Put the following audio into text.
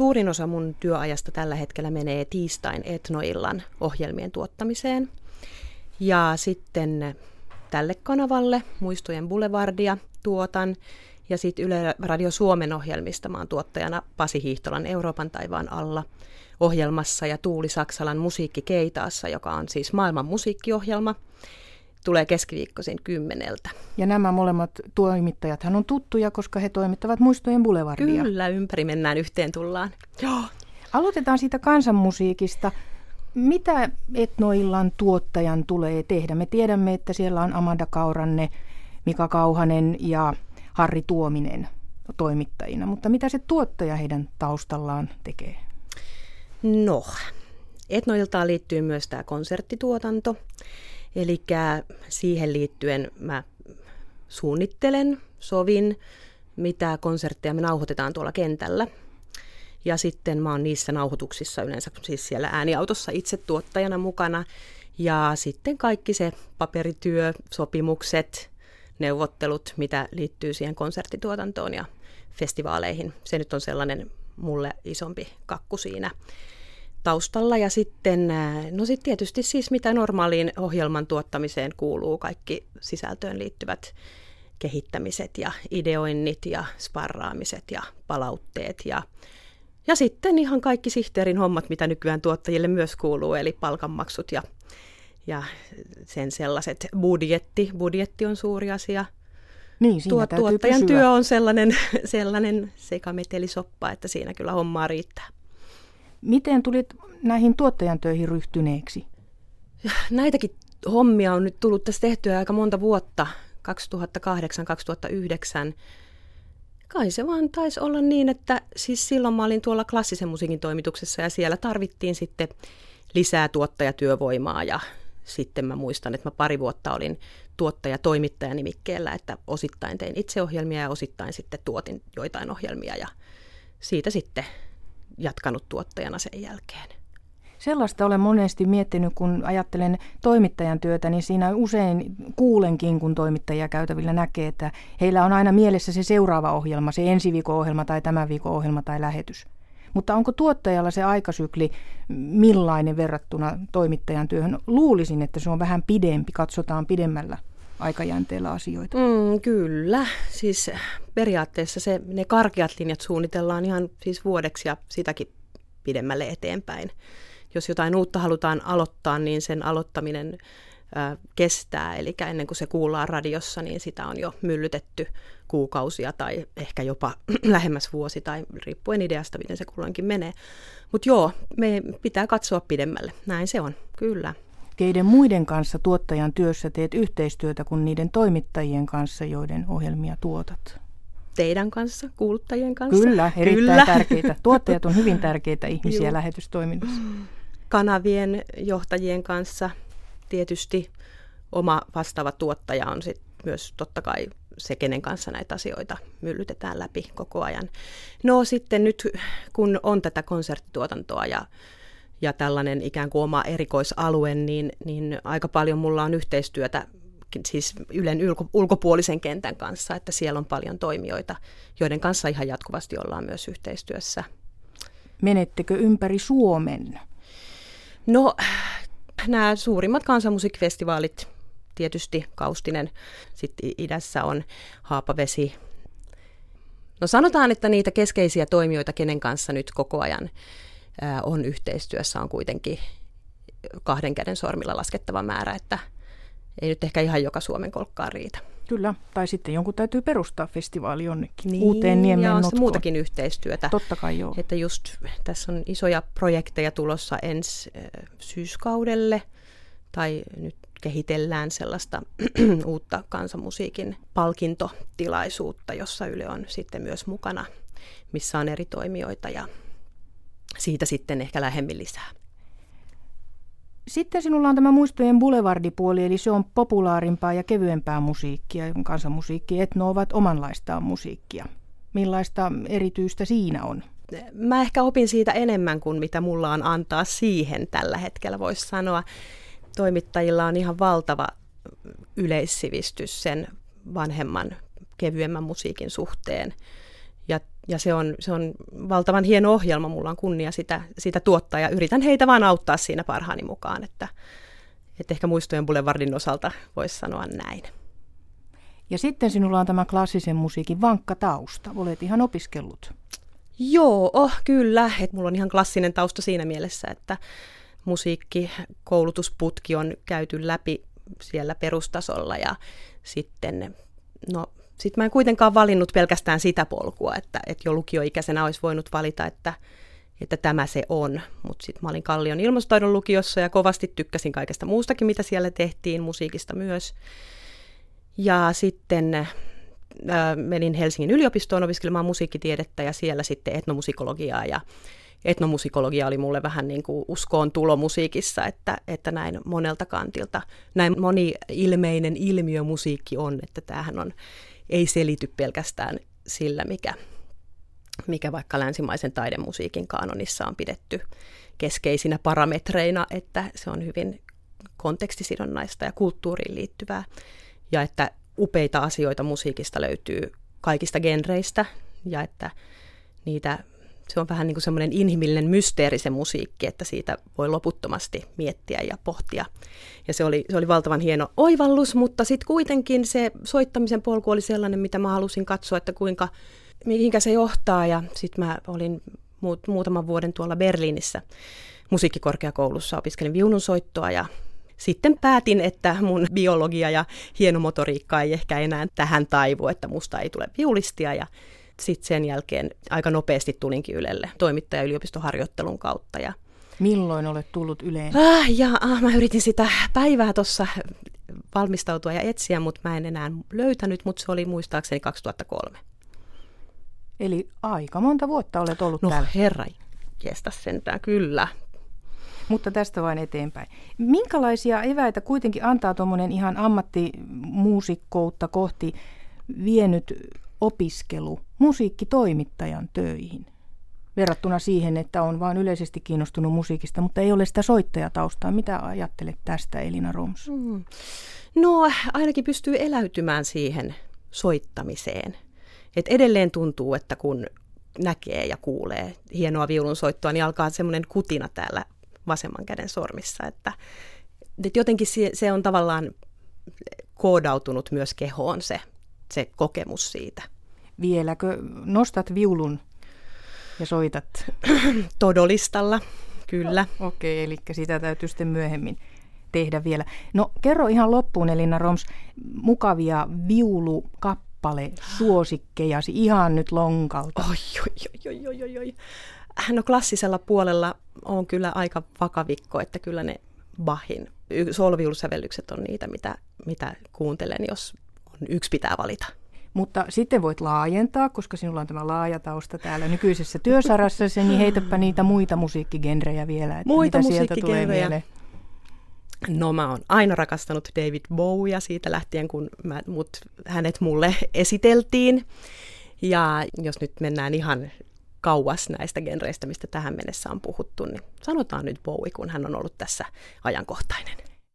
suurin osa mun työajasta tällä hetkellä menee tiistain Etnoillan ohjelmien tuottamiseen. Ja sitten tälle kanavalle Muistojen Boulevardia tuotan. Ja sitten Yle Radio Suomen ohjelmista mä oon tuottajana Pasi Hiihtolan Euroopan taivaan alla ohjelmassa ja Tuuli Saksalan Musiikki Keitaassa, joka on siis maailman musiikkiohjelma – tulee keskiviikkoisin kymmeneltä. Ja nämä molemmat toimittajat on tuttuja, koska he toimittavat Muistojen Boulevardia. Kyllä, ympäri mennään, yhteen tullaan. Joo. Aloitetaan siitä kansanmusiikista. Mitä Etnoillan tuottajan tulee tehdä? Me tiedämme, että siellä on Amanda Kauranne, Mika Kauhanen ja Harri Tuominen toimittajina, mutta mitä se tuottaja heidän taustallaan tekee? No, Etnoiltaan liittyy myös tämä konserttituotanto. Eli siihen liittyen mä suunnittelen, sovin, mitä konsertteja me nauhoitetaan tuolla kentällä. Ja sitten mä oon niissä nauhoituksissa yleensä siis siellä ääniautossa itse tuottajana mukana. Ja sitten kaikki se paperityö, sopimukset, neuvottelut, mitä liittyy siihen konserttituotantoon ja festivaaleihin. Se nyt on sellainen mulle isompi kakku siinä taustalla. Ja sitten, no sitten tietysti siis mitä normaaliin ohjelman tuottamiseen kuuluu, kaikki sisältöön liittyvät kehittämiset ja ideoinnit ja sparraamiset ja palautteet ja ja sitten ihan kaikki sihteerin hommat, mitä nykyään tuottajille myös kuuluu, eli palkanmaksut ja, ja sen sellaiset budjetti. Budjetti on suuri asia. Niin, siinä Tuo, tuottajan pysyä. työ on sellainen, sellainen sekametelisoppa, että siinä kyllä hommaa riittää. Miten tulit näihin tuottajan töihin ryhtyneeksi? Näitäkin hommia on nyt tullut tässä tehtyä aika monta vuotta, 2008-2009. Kai se vaan taisi olla niin, että siis silloin mä olin tuolla klassisen musiikin toimituksessa ja siellä tarvittiin sitten lisää tuottajatyövoimaa ja sitten mä muistan, että mä pari vuotta olin tuottaja-toimittaja nimikkeellä, että osittain tein itse ohjelmia ja osittain sitten tuotin joitain ohjelmia ja siitä sitten jatkanut tuottajana sen jälkeen. Sellaista olen monesti miettinyt, kun ajattelen toimittajan työtä, niin siinä usein kuulenkin, kun toimittajia käytävillä näkee, että heillä on aina mielessä se seuraava ohjelma, se ensi viikon ohjelma tai tämän viikon ohjelma tai lähetys. Mutta onko tuottajalla se aikasykli millainen verrattuna toimittajan työhön? Luulisin, että se on vähän pidempi, katsotaan pidemmällä aikajänteellä asioita. Mm, kyllä, siis periaatteessa se, ne karkeat linjat suunnitellaan ihan siis vuodeksi ja sitäkin pidemmälle eteenpäin. Jos jotain uutta halutaan aloittaa, niin sen aloittaminen ö, kestää, eli ennen kuin se kuullaan radiossa, niin sitä on jo myllytetty kuukausia tai ehkä jopa lähemmäs vuosi tai riippuen ideasta, miten se kulloinkin menee. Mutta joo, me pitää katsoa pidemmälle, näin se on, kyllä keiden muiden kanssa tuottajan työssä teet yhteistyötä kuin niiden toimittajien kanssa, joiden ohjelmia tuotat? Teidän kanssa, kuuluttajien kanssa. Kyllä, erittäin Kyllä. tärkeitä. Tuottajat on hyvin tärkeitä ihmisiä Joo. lähetystoiminnassa. Kanavien johtajien kanssa tietysti oma vastaava tuottaja on sit myös totta kai se, kenen kanssa näitä asioita myllytetään läpi koko ajan. No sitten nyt, kun on tätä konserttituotantoa ja ja tällainen ikään kuin oma erikoisalue, niin, niin aika paljon mulla on yhteistyötä siis Ylen ulko, ulkopuolisen kentän kanssa, että siellä on paljon toimijoita, joiden kanssa ihan jatkuvasti ollaan myös yhteistyössä. Menettekö ympäri Suomen? No, nämä suurimmat kansanmusiikkifestivaalit, tietysti Kaustinen, sitten idässä on Haapavesi. No sanotaan, että niitä keskeisiä toimijoita, kenen kanssa nyt koko ajan on yhteistyössä on kuitenkin kahden käden sormilla laskettava määrä, että ei nyt ehkä ihan joka Suomen kolkkaan riitä. Kyllä, tai sitten jonkun täytyy perustaa festivaali jonnekin niin, uuteen niemen ja on muutakin yhteistyötä. Totta kai joo. Että just tässä on isoja projekteja tulossa ensi syyskaudelle, tai nyt kehitellään sellaista uutta kansanmusiikin palkintotilaisuutta, jossa Yle on sitten myös mukana, missä on eri toimijoita ja siitä sitten ehkä lähemmin lisää. Sitten sinulla on tämä muistojen boulevardipuoli, eli se on populaarimpaa ja kevyempää musiikkia. Kansanmusiikki, etno ovat omanlaistaan musiikkia. Millaista erityistä siinä on? Mä ehkä opin siitä enemmän kuin mitä mulla on antaa siihen tällä hetkellä, voisi sanoa. Toimittajilla on ihan valtava yleissivistys sen vanhemman, kevyemmän musiikin suhteen. Ja se on, se on valtavan hieno ohjelma, mulla on kunnia sitä, sitä tuottaa ja yritän heitä vaan auttaa siinä parhaani mukaan, että, että ehkä muistojen Boulevardin osalta voisi sanoa näin. Ja sitten sinulla on tämä klassisen musiikin vankka tausta. Olet ihan opiskellut. Joo, oh, kyllä. Et mulla on ihan klassinen tausta siinä mielessä, että musiikkikoulutusputki on käyty läpi siellä perustasolla ja sitten, no sit mä en kuitenkaan valinnut pelkästään sitä polkua, että, että jo lukioikäisenä olisi voinut valita, että, että tämä se on. Mutta sitten mä olin Kallion ilmastotaidon lukiossa ja kovasti tykkäsin kaikesta muustakin, mitä siellä tehtiin, musiikista myös. Ja sitten äh, menin Helsingin yliopistoon opiskelemaan musiikkitiedettä ja siellä sitten etnomusikologiaa ja etnomusikologia oli mulle vähän niin kuin uskoon tulo musiikissa, että, että näin monelta kantilta, näin moni-ilmeinen ilmiö musiikki on, että tämähän on, ei selity pelkästään sillä, mikä, mikä vaikka länsimaisen taidemusiikin kanonissa on pidetty keskeisinä parametreina, että se on hyvin kontekstisidonnaista ja kulttuuriin liittyvää. Ja että upeita asioita musiikista löytyy kaikista genreistä ja että niitä, se on vähän niin kuin semmoinen inhimillinen mysteeri se musiikki, että siitä voi loputtomasti miettiä ja pohtia. Ja se oli, se oli valtavan hieno oivallus, mutta sitten kuitenkin se soittamisen polku oli sellainen, mitä mä halusin katsoa, että kuinka, mihinkä se johtaa. Ja sitten mä olin muut, muutaman vuoden tuolla Berliinissä musiikkikorkeakoulussa, opiskelin viulunsoittoa ja sitten päätin, että mun biologia ja hienomotoriikka ei ehkä enää tähän taivu, että musta ei tule viulistia ja sitten sen jälkeen aika nopeasti tulinkin Ylelle toimittaja yliopistoharjoittelun kautta. Ja Milloin olet tullut Yleen? Ah, ja ah, mä yritin sitä päivää tuossa valmistautua ja etsiä, mutta mä en enää löytänyt, mutta se oli muistaakseni 2003. Eli aika monta vuotta olet ollut no, täällä. herra, kestä sentään, kyllä. Mutta tästä vain eteenpäin. Minkälaisia eväitä kuitenkin antaa tuommoinen ihan ammattimuusikkoutta kohti vienyt opiskelu musiikkitoimittajan töihin? Verrattuna siihen, että on vain yleisesti kiinnostunut musiikista, mutta ei ole sitä soittajataustaa. Mitä ajattelet tästä, Elina Roms? Mm. No, ainakin pystyy eläytymään siihen soittamiseen. Et edelleen tuntuu, että kun näkee ja kuulee hienoa viulunsoittoa, niin alkaa semmoinen kutina täällä vasemman käden sormissa. Että, että jotenkin se, se on tavallaan koodautunut myös kehoon se, se kokemus siitä. Vieläkö nostat viulun ja soitat? Todolistalla, kyllä. Okei, okay, eli sitä täytyy sitten myöhemmin tehdä vielä. No kerro ihan loppuun Elina Roms mukavia viulukappale suosikkejasi ihan nyt lonkalta. Oi, oi, oi, oi, oi, oi. No klassisella puolella on kyllä aika vakavikko, että kyllä ne Bachin solviulusävellykset on niitä, mitä, mitä kuuntelen, jos yksi pitää valita. Mutta sitten voit laajentaa, koska sinulla on tämä laaja tausta täällä nykyisessä työsarassa, niin heitäpä niitä muita musiikkigenrejä vielä. Että muita mitä sieltä tulee mieleen. No mä oon aina rakastanut David Bowia siitä lähtien, kun mä, mut, hänet mulle esiteltiin. Ja jos nyt mennään ihan kauas näistä genreistä, mistä tähän mennessä on puhuttu, niin sanotaan nyt Bowie, kun hän on ollut tässä ajankohtainen.